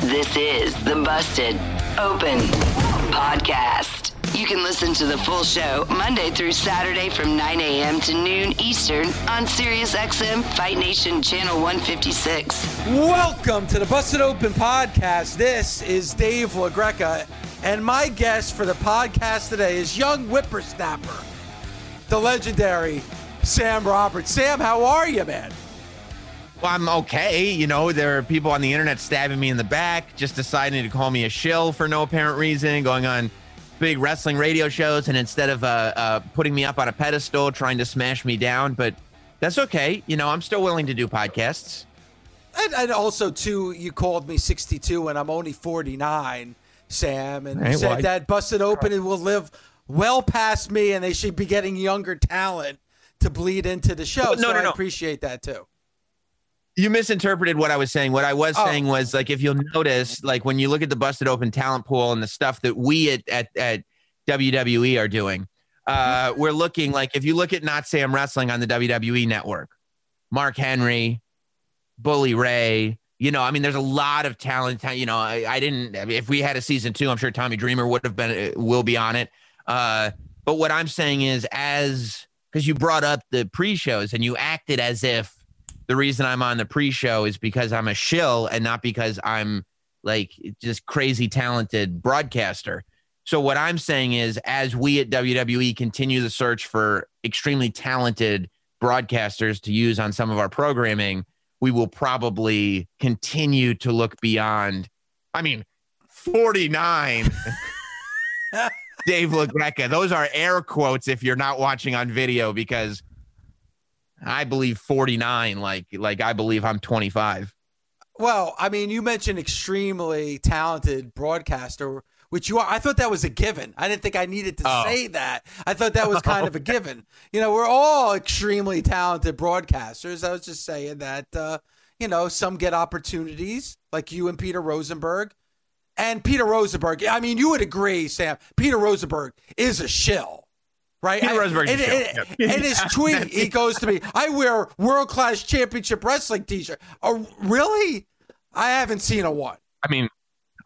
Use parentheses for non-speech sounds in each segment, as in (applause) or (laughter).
This is the Busted Open Podcast. You can listen to the full show Monday through Saturday from 9 a.m. to noon Eastern on SiriusXM Fight Nation Channel 156. Welcome to the Busted Open Podcast. This is Dave LaGreca, and my guest for the podcast today is young whippersnapper, the legendary Sam Roberts. Sam, how are you, man? Well, I'm okay. You know, there are people on the internet stabbing me in the back, just deciding to call me a shill for no apparent reason, going on big wrestling radio shows, and instead of uh, uh, putting me up on a pedestal, trying to smash me down. But that's okay. You know, I'm still willing to do podcasts. And, and also, too, you called me 62 and I'm only 49, Sam, and Right, said well, I- that Busted Open and will live well past me and they should be getting younger talent to bleed into the show. Well, no, so no, I no. appreciate that, too. You misinterpreted what I was saying. What I was Oh. saying was like if you'll notice, like when you look at the busted open talent pool and the stuff that we at at, at WWE are doing, uh, we're looking like if you look at Not Sam Wrestling on the WWE network, Mark Henry, Bully Ray, you know, I mean, there's a lot of talent. You know, I, I didn't. I mean, if we had a season two, I'm sure Tommy Dreamer would have been, uh, will be on it. Uh, but what I'm saying is, as because you brought up the pre-shows and you acted as if the reason I'm on the pre-show is because I'm a shill and not because I'm like just crazy talented broadcaster. So what I'm saying is, as we at WWE continue the search for extremely talented broadcasters to use on some of our programming, we will probably continue to look beyond. I mean, 49. (laughs) Dave LaGreca. Those are air quotes if you're not watching on video because I believe 49 like like I believe I'm 25. Well, I mean, you mentioned extremely talented broadcaster, which you are. I thought that was a given. I didn't think I needed to Oh. say that. I thought that was (laughs) kind of a given. You know, we're all extremely talented broadcasters. I was just saying that, uh, you know, some get opportunities like you and Peter Rosenberg. And Peter Rosenberg, I mean, you would agree, Sam, Peter Rosenberg is a shill. Right, Peter I- Rosenberg's a and- shill. and- In his (laughs) tweet, he goes to me, "I wear world class championship wrestling T-shirt." Oh, really? I haven't seen a one. I mean,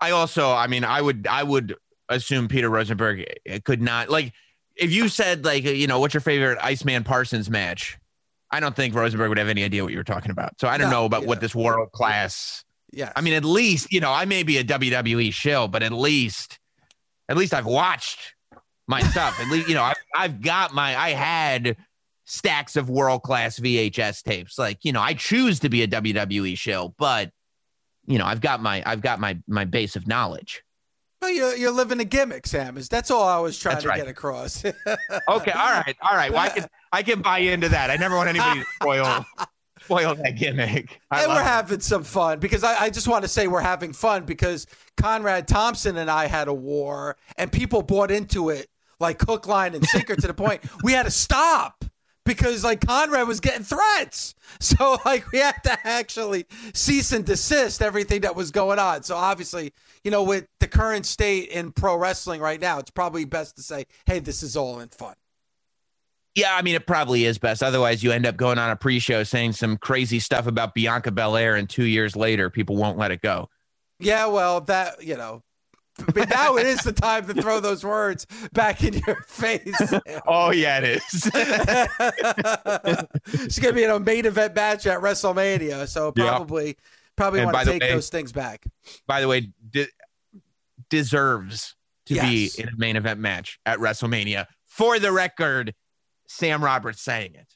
I also I mean I would I would assume Peter Rosenberg could not like if you said like you know what's your favorite Iceman Parsons match? I don't think Rosenberg would have any idea what you were talking about. So I don't No, know about yeah. what this world class Yeah, I mean, at least you know I may be a WWE shill, but at least, at least I've watched my stuff. At least you know I've, I've got my I had stacks of world class VHS tapes. Like you know I choose to be a WWE show, but you know I've got my I've got my my base of knowledge. well, you're, you're living a gimmick, Sam. Is that's all I was trying That's to right. get across. (laughs) Okay, all right, all right. Well, I can I can buy into that. I never want anybody to spoil spoil that gimmick. I and we're it. having some fun because I, I just want to say we're having fun because Conrad Thompson and I had a war and people bought into it like hook, line, and sinker to the point (laughs) we had to stop because like Conrad was getting threats. (laughs) So like we had to actually cease and desist everything that was going on. So obviously, you know, with the current state in pro wrestling right now, it's probably best to say, hey, this is all in fun. Yeah, I mean, it probably is best. Otherwise, you end up going on a pre-show saying some crazy stuff about Bianca Belair, and two years later, people won't let it go. Yeah, well, that you know, but now it is the time to throw those words back in your face. Oh yeah, it is. (laughs) it's gonna be in a main event match at WrestleMania, so Yeah. probably probably want to take way- those things back. By the way, de- deserves to Yes. be in a main event match at WrestleMania. For the record, Sam Roberts saying it.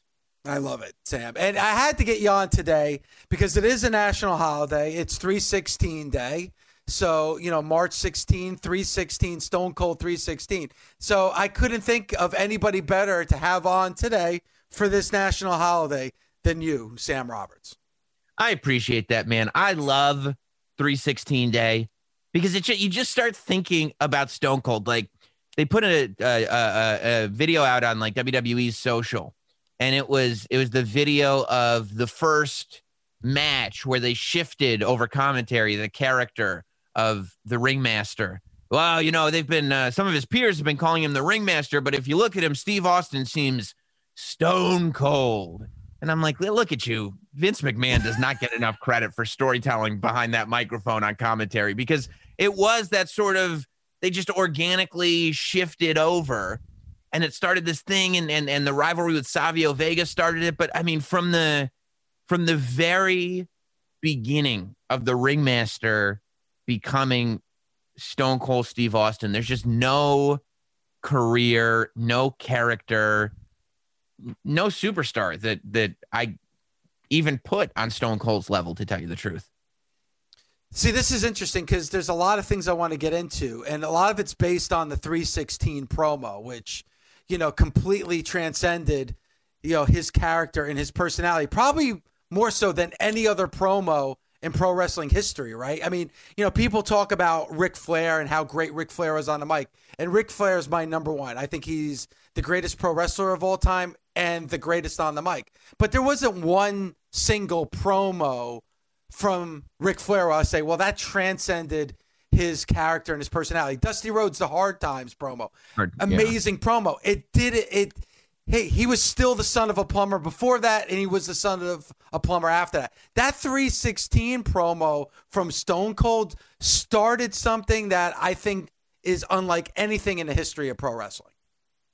I love it, Sam. And I had to get you on today because it is a national holiday. It's 316 day. So, you know, March 16, 316, Stone Cold 316. So I couldn't think of anybody better to have on today for this national holiday than you, Sam Roberts. I appreciate that, man. I love 316 day because it you just start thinking about Stone Cold. Like they put a, a, a, a video out on like WWE's social, and it was it was the video of the first match where they shifted over commentary the character of the ringmaster. Well, you know, they've been uh, some of his peers have been calling him the ringmaster, but if you look at him, Steve Austin seems stone cold. And I'm like, look at you. Vince McMahon does not get enough credit for storytelling behind that microphone on commentary because it was that sort of they just organically shifted over and it started this thing and and, and the rivalry with Savio Vega started it. But I mean, from the from the very beginning of the ringmaster becoming Stone Cold Steve Austin, there's just no career, no character, no superstar that that I even put on Stone Cold's level to tell you the truth. See, this is interesting because there's a lot of things I want to get into, and a lot of it's based on the 316 promo, which, you know, completely transcended, you know, his character and his personality, probably more so than any other promo in pro wrestling history, right? I mean, you know, people talk about Ric Flair and how great Ric Flair was on the mic, and Ric Flair is my number one. I think he's the greatest pro wrestler of all time and the greatest on the mic. But there wasn't one single promo from Ric Flair, where I say, well, that transcended his character and his personality. Dusty Rhodes, the Hard Times promo, Hard, amazing yeah. promo. It did it. It hey, he was still the son of a plumber before that, and he was the son of a plumber after that. That 316 promo from Stone Cold started something that I think is unlike anything in the history of pro wrestling.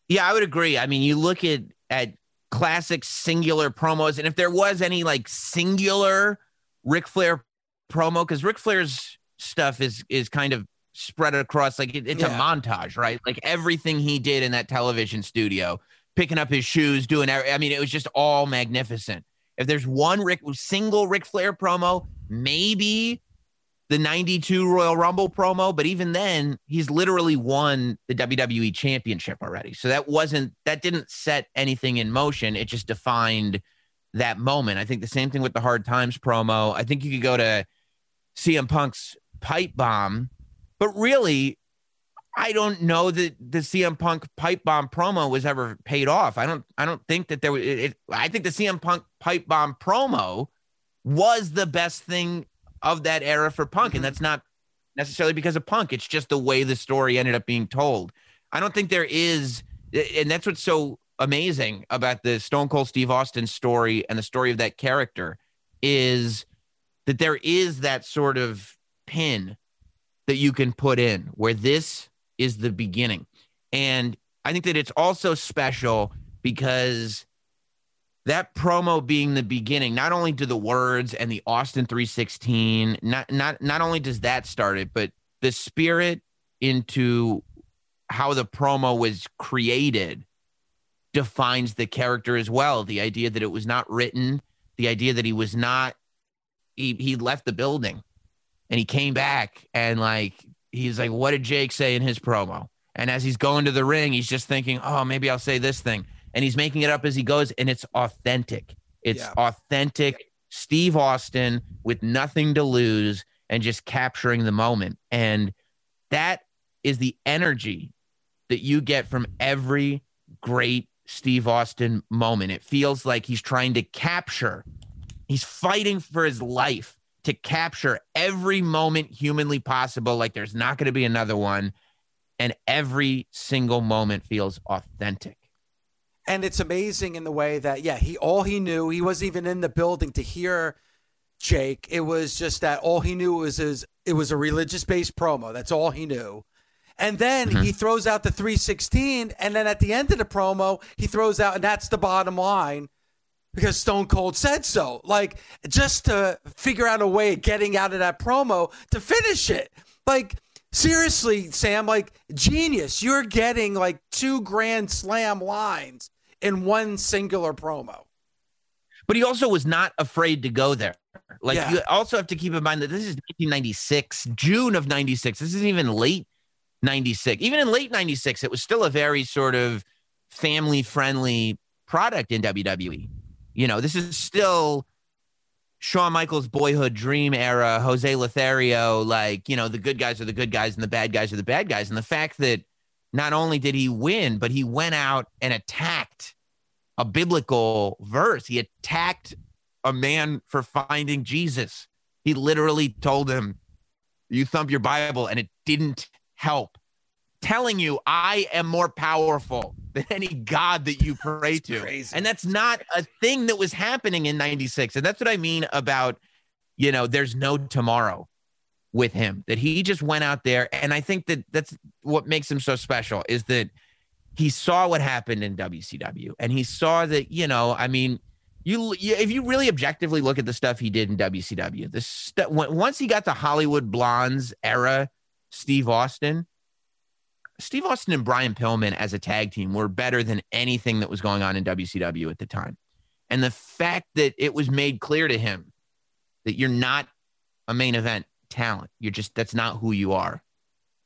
Yeah, I would agree. I mean, you look at at classic singular promos, and if there was any like singular Ric Flair promo because Ric Flair's stuff is is kind of spread across like it, it's yeah. a montage, right? Like everything he did in that television studio, picking up his shoes, doing. I mean, it was just all magnificent. If there's one Ric single Ric Flair promo, maybe the 92 Royal Rumble promo, but even then, he's literally won the WWE championship already. So that wasn't that didn't set anything in motion. It just defined that moment. I think the same thing with the Hard Times promo. I think you could go to CM Punk's pipe bomb, but really, I don't know that the CM Punk pipe bomb promo was ever paid off. I don't. I don't think that there was. It, I think the CM Punk pipe bomb promo was the best thing of that era for Punk, mm-hmm. and that's not necessarily because of Punk. It's just the way the story ended up being told. I don't think there is, and that's what's so amazing about the Stone Cold Steve Austin story and the story of that character is that there is that sort of pin that you can put in where this is the beginning. And I think that it's also special because that promo being the beginning, not only do the words and the Austin 316, not not not only does that start it, but the spirit into how the promo was created defines the character as well. The idea that it was not written, the idea that he was not he he left the building and he came back and like he's like, what did Jake say in his promo? And as he's going to the ring, he's just thinking, oh, maybe I'll say this thing. And he's making it up as he goes, and it's authentic. It's yeah. authentic Steve Austin with nothing to lose and just capturing the moment. And that is the energy that you get from every great Steve Austin moment. It feels like he's trying to capture, he's fighting for his life to capture every moment humanly possible, like there's not going to be another one. And every single moment feels authentic. And it's amazing in the way that, yeah, he all he knew, he wasn't even in the building to hear Jake. It was just that all he knew was his, it was a religious based promo. That's all he knew. And then mm-hmm. he throws out the 316. And then at the end of the promo, he throws out, and that's the bottom line because Stone Cold said so. Like, just to figure out a way of getting out of that promo to finish it. Like, seriously, Sam, like, genius. You're getting like two grand slam lines in one singular promo. But he also was not afraid to go there. Like, yeah. you also have to keep in mind that this is 1996, June of 96. This isn't even late 96. Even in late 96, it was still a very sort of family friendly product in WWE. You know, this is still Shawn Michaels boyhood dream era, Jose Lothario, like, you know, the good guys are the good guys and the bad guys are the bad guys. And the fact that not only did he win, but he went out and attacked a biblical verse. He attacked a man for finding Jesus. He literally told him, You thump your Bible, and it didn't help. Telling you, I am more powerful than any God that you (laughs) pray to. crazy. And that's not a thing that was happening in 96. And that's what I mean about, you know, there's no tomorrow with him, that he just went out there. And I think that that's what makes him so special is that he saw what happened in WCW and he saw that, you know, I mean, you, if you really objectively look at the stuff he did in WCW, the stuff once he got the Hollywood Blondes era, Steve Austin, Steve Austin and Brian Pillman as a tag team were better than anything that was going on in WCW at the time. And the fact that it was made clear to him that you're not a main event talent, you're just that's not who you are.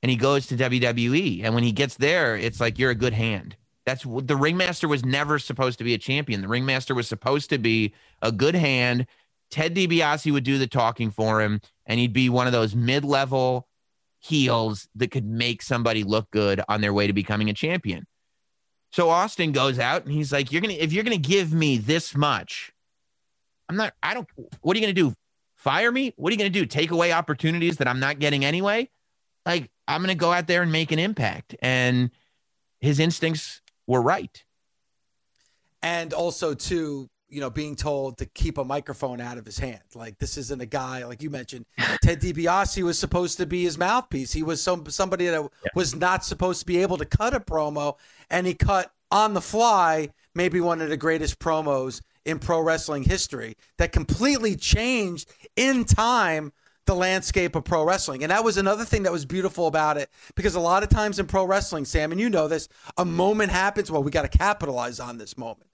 And he goes to WWE. And when he gets there, it's like you're a good hand. That's what the ringmaster was never supposed to be a champion. The ringmaster was supposed to be a good hand. Ted DiBiase would do the talking for him, and he'd be one of those mid-level heels that could make somebody look good on their way to becoming a champion. So Austin goes out and he's like, You're gonna if you're gonna give me this much, I'm not I don't what are you gonna do? Fire me? What are you gonna do? Take away opportunities that I'm not getting anyway? Like, I'm gonna go out there and make an impact. And his instincts were right. and also too you know being told to keep a microphone out of his hand like this isn't a guy like you mentioned ted DiBiase was supposed to be his mouthpiece he was some somebody that was not supposed to be able to cut a promo and he cut on the fly maybe one of the greatest promos in pro wrestling history that completely changed in time the landscape of pro wrestling. And that was another thing that was beautiful about it because a lot of times in pro wrestling, Sam, and you know this, a moment happens. Well, we got to capitalize on this moment.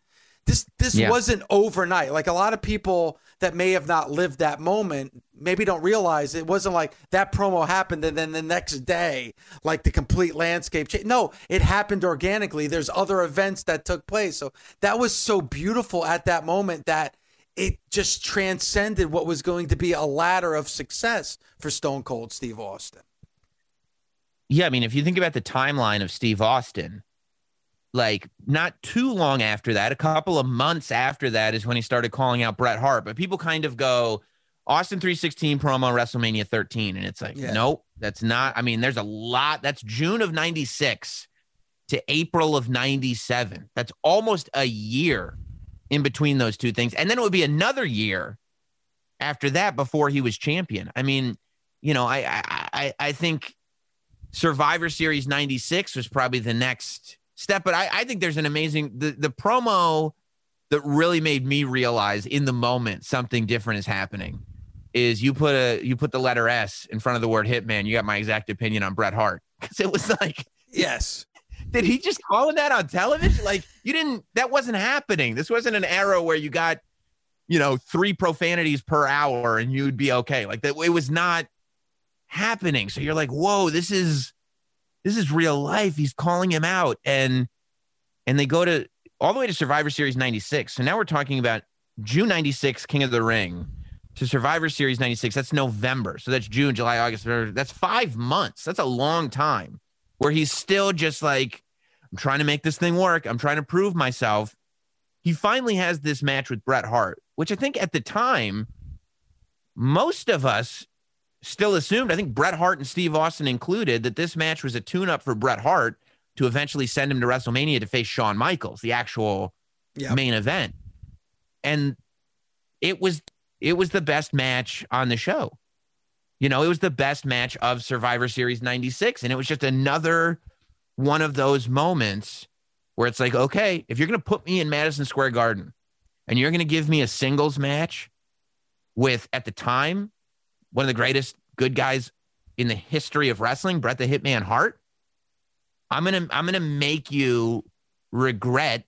This this Yeah. wasn't overnight. Like a lot of people that may have not lived that moment maybe don't realize it wasn't like that promo happened and then the next day like the complete landscape changed. No, it happened organically. There's other events that took place. So that was so beautiful at that moment that it just transcended what was going to be a ladder of success for Stone Cold Steve Austin. Yeah, I mean, if you think about the timeline of Steve Austin, like not too long after that, a couple of months after that is when he started calling out Bret Hart. But people kind of go, Austin 316 promo WrestleMania 13. And it's like, Yeah. nope, that's not. I mean, there's a lot. That's June of 96 to April of 97. That's almost a year in between those two things. And then it would be another year after that before he was champion. I mean, you know, I I I, I think Survivor Series 96 was probably the next step. But I, I think there's an amazing the, the promo that really made me realize in the moment something different is happening is you put a you put the letter S in front of the word hitman, you got my exact opinion on Bret Hart. (laughs) Because it was like, Yes. did he just call that on television? Like you didn't that wasn't happening. This wasn't an era where you got, you know, three profanities per hour and you'd be okay. Like that it was not happening. So you're like, whoa, this is this is real life. He's calling him out. And and they go to all the way to Survivor Series 96. So now we're talking about June 96, King of the Ring, to Survivor Series 96. That's November. So that's June, July, August. September. That's five months. That's a long time where he's still just like, I'm trying to make this thing work. I'm trying to prove myself. He finally has this match with Bret Hart, which I think at the time, most of us still assumed, I think Bret Hart and Steve Austin included, that this match was a tune up for Bret Hart to eventually send him to WrestleMania to face Shawn Michaels, the actual Yeah. main event. And it was it was the best match on the show. You know, it was the best match of Survivor Series 96 and it was just another one of those moments where it's like, okay, if you're going to put me in Madison Square Garden and you're going to give me a singles match with at the time one of the greatest good guys in the history of wrestling, Bret the Hitman Hart, I'm going to I'm to make you regret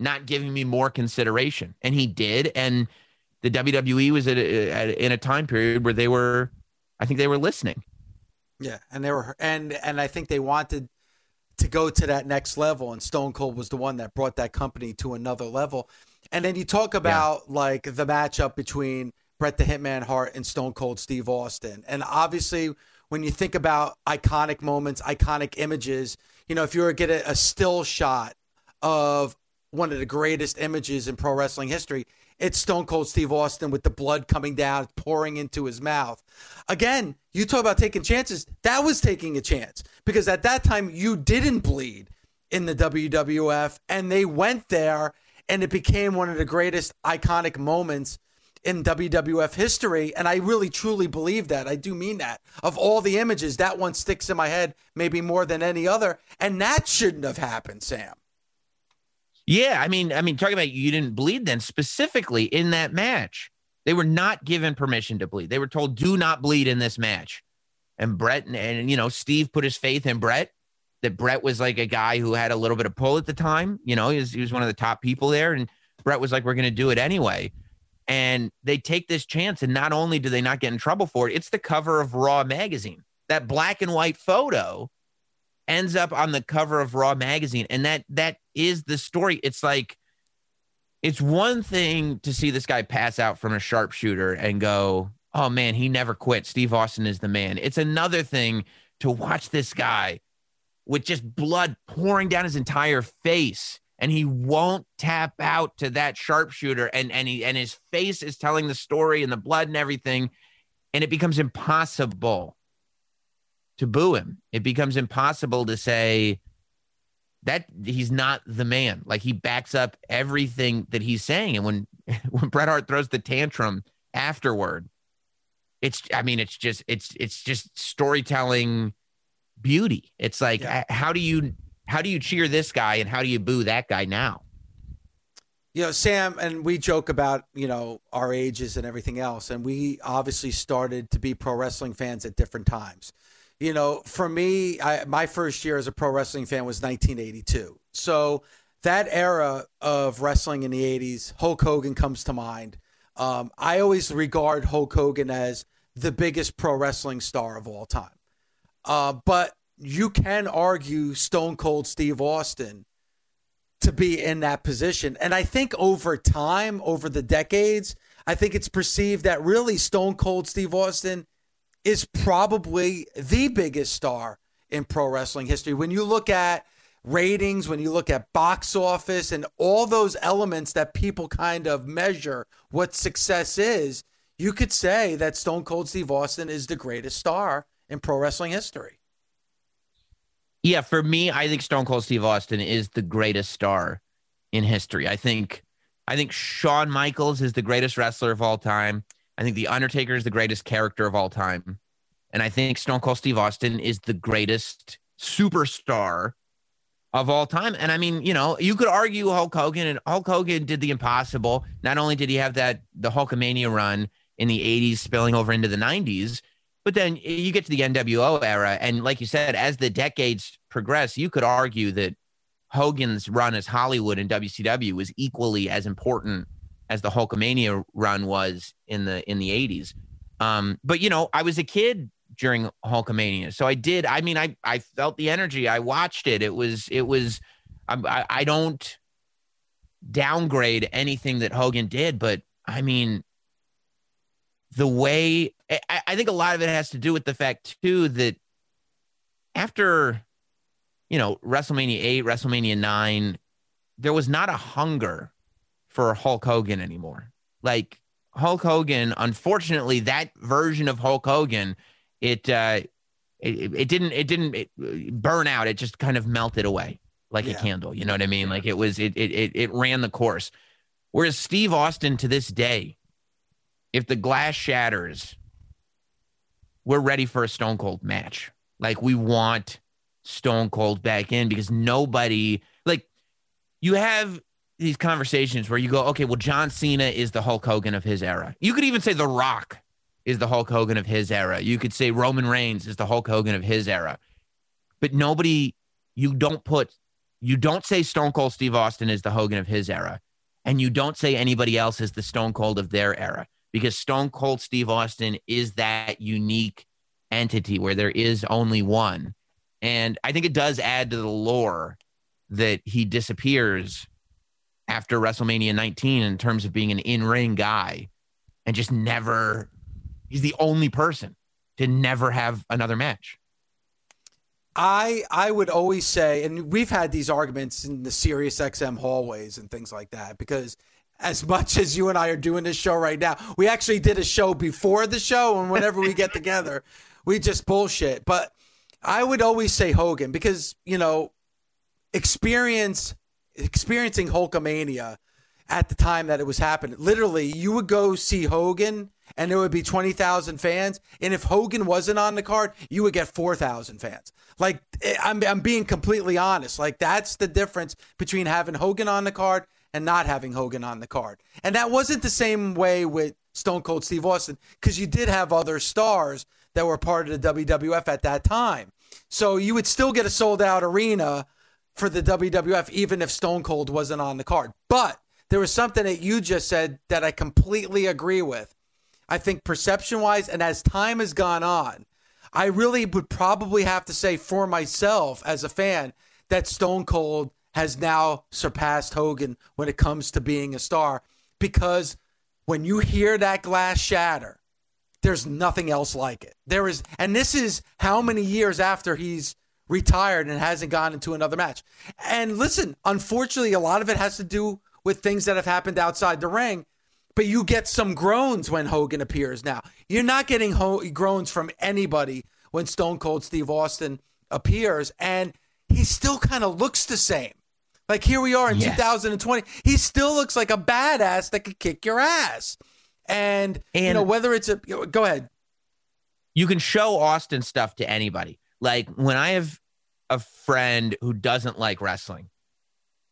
not giving me more consideration. And he did and the WWE was at a, at, in a time period where they were I think they were listening. Yeah, and they were and and I think they wanted to go to that next level and Stone Cold was the one that brought that company to another level. And then you talk about like the matchup between Bret the Hitman Hart and Stone Cold Steve Austin. And obviously, when you think about iconic moments, iconic images, you know, if you were to get a, a still shot of one of the greatest images in pro wrestling history, it's Stone Cold Steve Austin with the blood coming down, pouring into his mouth. Again, you talk about taking chances. That was taking a chance because at that time you didn't bleed in the WWF and they went there and it became one of the greatest iconic moments in WWF history. And I really truly believe that. I do mean that. Of all the images, that one sticks in my head maybe more than any other. And that shouldn't have happened, Sam. Yeah, I mean, I mean, talking about you didn't bleed then specifically in that match. They were not given permission to bleed. They were told, "Do not bleed in this match." And Bret and, and you know Steve put his faith in Bret That Bret was like a guy who had a little bit of pull at the time. You know, he was, he was one of the top people there, and Bret was like, "We're going to do it anyway." And they take this chance, and not only do they not get in trouble for it, it's the cover of Raw magazine. That black and white photo ends up on the cover of Raw magazine, and that that is the story. It's like it's one thing to see this guy pass out from a sharpshooter and go, "Oh man, he never quit. Steve Austin is the man." It's another thing to watch this guy with just blood pouring down his entire face and he won't tap out to that sharpshooter and and he and his face is telling the story and the blood and everything and it becomes impossible to boo him it becomes impossible to say that he's not the man. Like he backs up everything that he's saying. And when (laughs) when Bret Hart throws the tantrum afterward, it's I mean, it's just it's it's just storytelling beauty. It's like yeah. how do you how do you cheer this guy and how do you boo that guy now? You know, Sam, and we joke about, you know, our ages and everything else. And we obviously started to be pro wrestling fans at different times you know, for me, I, my first year as a pro wrestling fan was 1982. So that era of wrestling in the 80s, Hulk Hogan comes to mind. Um, I always regard Hulk Hogan as the biggest pro wrestling star of all time. Uh, but you can argue Stone Cold Steve Austin to be in that position. And I think over time, over the decades, I think it's perceived that really Stone Cold Steve Austin is probably the biggest star in pro wrestling history. When you look at ratings, when you look at box office and all those elements that people kind of measure what success is, you could say that Stone Cold Steve Austin is the greatest star in pro wrestling history. Yeah, for me, I think Stone Cold Steve Austin is the greatest star in history. I think I think Shawn Michaels is the greatest wrestler of all time. I think The Undertaker is the greatest character of all time. And I think Stone Cold Steve Austin is the greatest superstar of all time. And I mean, you know, you could argue Hulk Hogan and Hulk Hogan did the impossible. Not only did he have that the Hulkamania run in the 80s spilling over into the 90s, but then you get to the NWO era and like you said as the decades progress, you could argue that Hogan's run as Hollywood and WCW was equally as important as the Hulkamania run was in the in the 80s. Um, but you know, I was a kid during Hulkamania, so I did. I mean, I I felt the energy. I watched it. It was it was. I, I don't downgrade anything that Hogan did, but I mean, the way I, I think a lot of it has to do with the fact too that after you know WrestleMania eight, WrestleMania nine, there was not a hunger for Hulk Hogan anymore. Like Hulk Hogan, unfortunately, that version of Hulk Hogan, it uh, it, it didn't it didn't it burn out. It just kind of melted away like yeah. a candle. You know what I mean? Like it was it it it ran the course. Whereas Steve Austin to this day, if the glass shatters, we're ready for a Stone Cold match. Like we want Stone Cold back in because nobody like you have these conversations where you go, okay, well, John Cena is the Hulk Hogan of his era. You could even say The Rock is the Hulk Hogan of his era. You could say Roman Reigns is the Hulk Hogan of his era. But nobody, you don't put, you don't say Stone Cold Steve Austin is the Hogan of his era. And you don't say anybody else is the Stone Cold of their era because Stone Cold Steve Austin is that unique entity where there is only one. And I think it does add to the lore that he disappears after WrestleMania 19 in terms of being an in ring guy. and just never. He's the only person to never have another match. I I would always say, and we've had these arguments in the Sirius XM hallways and things like that, because as much as you and I are doing this show right now, we actually did a show before the show, and whenever we get together, (laughs) we just bullshit. But I would always say Hogan because you know, experience experiencing Hulkamania at the time that it was happening. Literally, you would go see Hogan and there would be 20,000 fans. And if Hogan wasn't on the card, you would get 4,000 fans. Like, eh, I'm, I'm being completely honest. Like, that's the difference between having Hogan on the card and not having Hogan on the card. And that wasn't the same way with Stone Cold Steve Austin because you did have other stars that were part of the WWF at that time. So you would still get a sold out arena for the WWF even if Stone Cold wasn't on the card. But there was something that you just said that I completely agree with. I think perception wise, and as time has gone on, I really would probably have to say for myself as a fan that Stone Cold has now surpassed Hogan when it comes to being a star because when you hear that glass shatter, there's nothing else like it. There is, and this is how many years after he's retired and hasn't gone into another match. And listen, unfortunately, a lot of it has to do with things that have happened outside the ring. But you get some groans when Hogan appears now. You're not getting ho- groans from anybody when Stone Cold Steve Austin appears, and he still kind of looks the same. Like here we are in yes. 2020, he still looks like a badass that could kick your ass. And, and you know whether it's a go ahead. You can show Austin stuff to anybody. Like when I have a friend who doesn't like wrestling,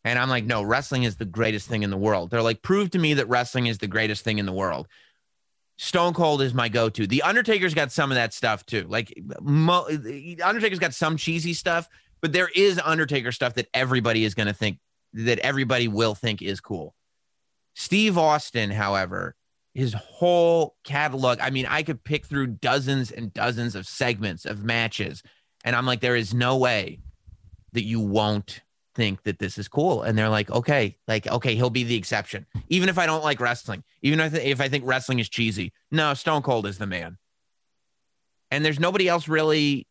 and I'm like, no, wrestling is the greatest thing in the world. They're like, prove to me that wrestling is the greatest thing in the world. Stone Cold is my go-to. The Undertaker's got some of that stuff too. Like Mo- Undertaker's got some cheesy stuff, but there is Undertaker stuff that everybody is going to think that everybody will think is cool. Steve Austin, however, his whole catalog, I mean, I could pick through dozens and dozens of segments of matches and I'm like there is no way that you won't think that this is cool. And they're like okay like okay he'll be the exception. Even if i don't like wrestling even if, if i think wrestling is cheesy no stone cold is the man. And there's nobody else really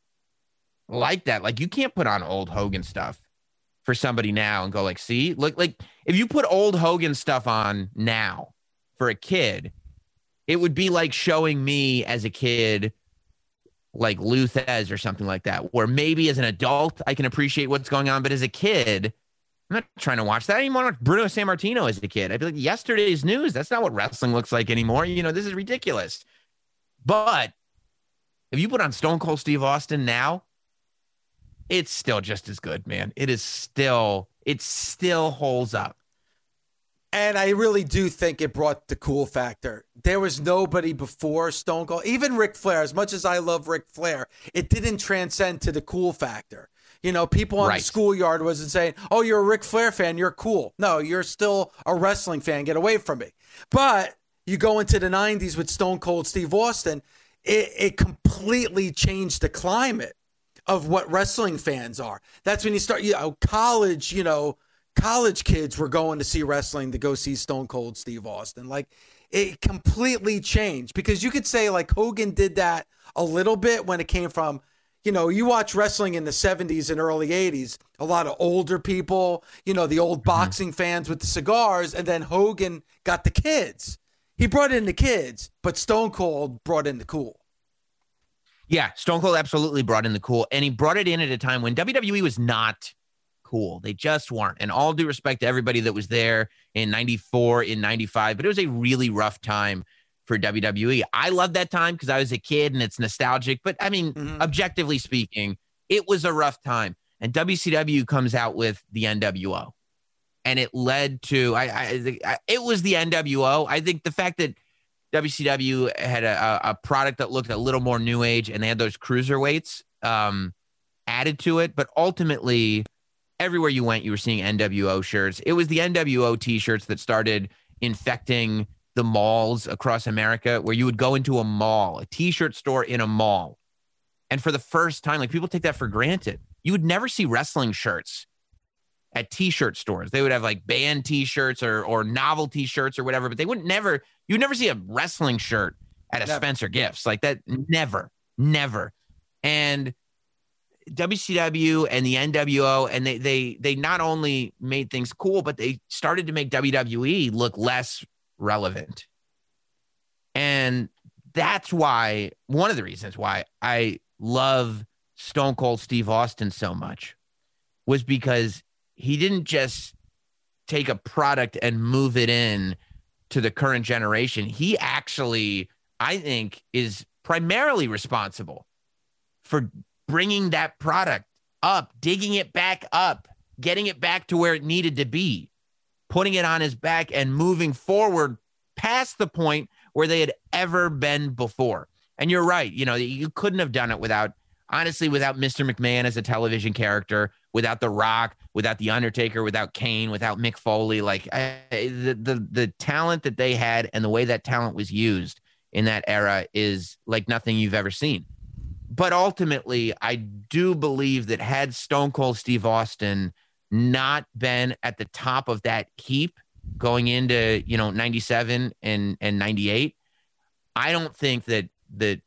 like that like you can't put on old hogan stuff for somebody now and go like see look like if you put old hogan stuff on now for a kid it would be like showing me as a kid like Lou Thesz or something like that, where maybe as an adult I can appreciate what's going on, but as a kid, I'm not trying to watch that. I didn't want Bruno Sammartino as a kid. I'd be like, yesterday's news. That's not what wrestling looks like anymore. You know, this is ridiculous. But if you put on Stone Cold Steve Austin now, it's still just as good, man. It is still, it still holds up. And I really do think it brought the cool factor. There was nobody before Stone Cold, even Ric Flair. As much as I love Ric Flair, it didn't transcend to the cool factor. You know, people on right. the schoolyard wasn't saying, "Oh, you're a Ric Flair fan, you're cool." No, you're still a wrestling fan. Get away from me. But you go into the '90s with Stone Cold Steve Austin, it, it completely changed the climate of what wrestling fans are. That's when you start, you know, college, you know, college kids were going to see wrestling to go see Stone Cold Steve Austin. Like it completely changed because you could say like Hogan did that a little bit when it came from, you know, you watch wrestling in the 70s and early 80s, a lot of older people, you know, the old mm-hmm. boxing fans with the cigars, and then Hogan got the kids. He brought in the kids, but Stone Cold brought in the cool. Yeah, Stone Cold absolutely brought in the cool, and he brought it in at a time when WWE was not cool. They just weren't. And all due respect to everybody that was there in 94, in 95, but it was a really rough time for WWE. I love that time because I was a kid and it's nostalgic. But I mean, mm-hmm. objectively speaking, it was a rough time. And WCW comes out with the NWO. And it led to, I, I, I it was the NWO. I think the fact that WCW had a, a product that looked a little more new age and they had those cruiserweights um, added to it. But ultimately, everywhere you went, you were seeing NWO shirts. It was the NWO t-shirts that started infecting the malls across America, where you would go into a mall, a t-shirt store in a mall, and for the first time, like people take that for granted. You would never see wrestling shirts at t-shirt stores. They would have like band t-shirts or or novelty shirts or whatever, but they wouldn't never You never see a wrestling shirt at a Never. Spencer Gifts like that. Never, never. And WCW and the NWO, and they they they not only made things cool, but they started to make WWE look less relevant. And that's why one of the reasons why I love Stone Cold Steve Austin so much was because he didn't just take a product and move it in to the current generation. He actually, I think, is primarily responsible for bringing that product up, digging it back up, getting it back to where it needed to be, putting it on his back and moving forward past the point where they had ever been before. And you're right, you know, you couldn't have done it without honestly without Mr. McMahon as a television character, without The Rock, without The Undertaker, without Kane, without Mick Foley, like I, the the the talent that they had and the way that talent was used in that era is like nothing you've ever seen. But ultimately, I do believe that had Stone Cold Steve Austin not been at the top of that heap going into, you know, 97 and and 98, I don't think that that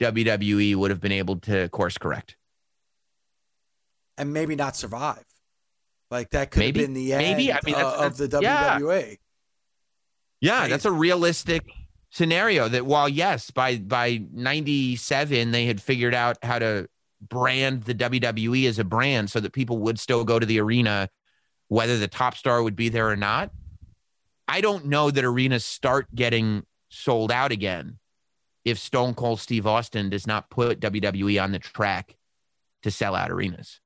WWE would have been able to course correct. and maybe not survive. Like that could Maybe. have been the end Maybe. I mean, uh, that's- of the that's- yeah. WWE. Yeah, Crazy. that's a realistic scenario that while yes, by by 97 they had figured out how to brand the WWE as a brand so that people would still go to the arena whether the top star would be there or not. I don't know that arenas start getting sold out again if Stone Cold Steve Austin does not put WWE on the track to sell out arenas.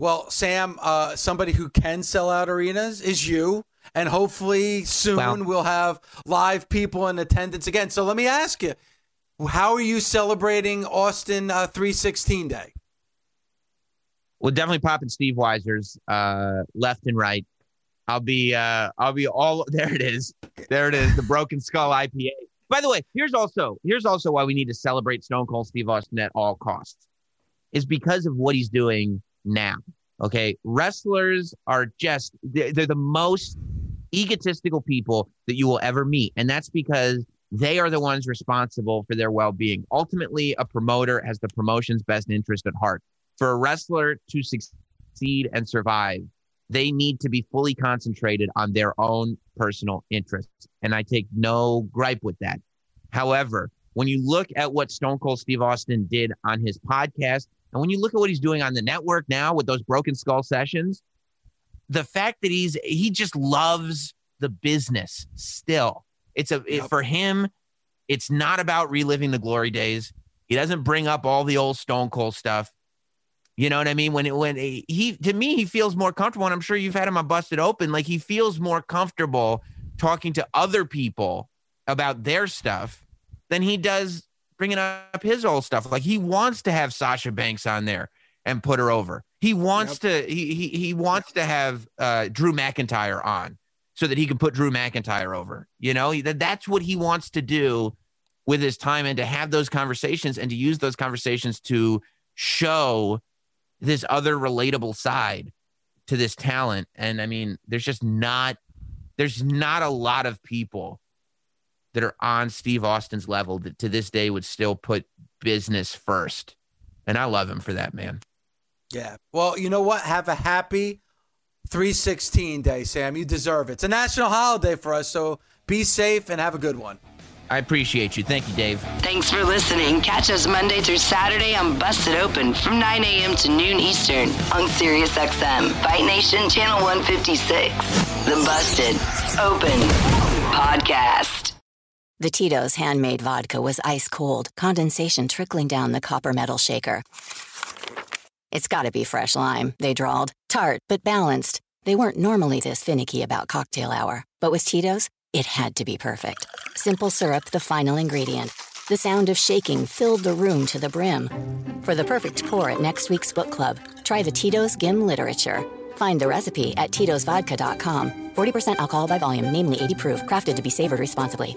Well, Sam, uh, somebody who can sell out arenas is you. And hopefully soon Well- we'll have live people in attendance again. So let me ask you, how are you celebrating Austin uh, 316 Day? Well, definitely popping Steveweiser's uh, left and right. I'll be uh, I'll be all (laughs) there. It is, there it is, the Broken Skull IPA. By the way, here's also here's also why we need to celebrate Stone Cold Steve Austin at all costs, is because of what he's doing now. Okay, wrestlers are just they're, the most egotistical people that you will ever meet, and that's because they are the ones responsible for their well-being. Ultimately, a promoter has the promotion's best interest at heart for a wrestler to succeed and survive, they need to be fully concentrated on their own personal interests. And I take no gripe with that. However, when you look at what Stone Cold Steve Austin did on his podcast, and when you look at what he's doing on the network now with those broken skull sessions, the fact that he's he just loves the business still. It's a it- for him, it's not about reliving the glory days. He doesn't bring up all the old Stone Cold stuff. You know what I mean? When it, when he to me he feels more comfortable, and I'm sure you've had him on Busted Open. Like he feels more comfortable talking to other people about their stuff than he does bringing up his old stuff. Like he wants to have Sasha Banks on there and put her over. He wants to he he he wants to have uh, Drew McIntyre on so that he can put Drew McIntyre over. You know, that that's what he wants to do with his time and to have those conversations and to use those conversations to show this other relatable side to this talent. And I mean, there's just not there's not a lot of people that are on Steve Austin's level that to this day would still put business first. And I love him for that, man. Yeah. Well, you know what? Have a happy 316 day, Sam. You deserve it. It's a national holiday for us, so be safe and have a good one. I appreciate you. Thank you, Dave. Thanks for listening. Catch us Monday through Saturday on Busted Open from 9 a.m. to noon Eastern on SiriusXM, Fight Nation Channel 156. The Busted Open Podcast. The Tito's handmade vodka was ice cold, condensation trickling down the copper metal shaker. It's gotta be fresh lime, they drawled. Tart, but balanced. They weren't normally this finicky about cocktail hour, but with Tito's, it had to be perfect. Simple syrup, the final ingredient. The sound of shaking filled the room to the brim. For the perfect pour at next week's book club, try the Tito's Gim Literature. Find the recipe at titosvodka.com. 40% alcohol by volume, namely 80 proof, crafted to be savored responsibly.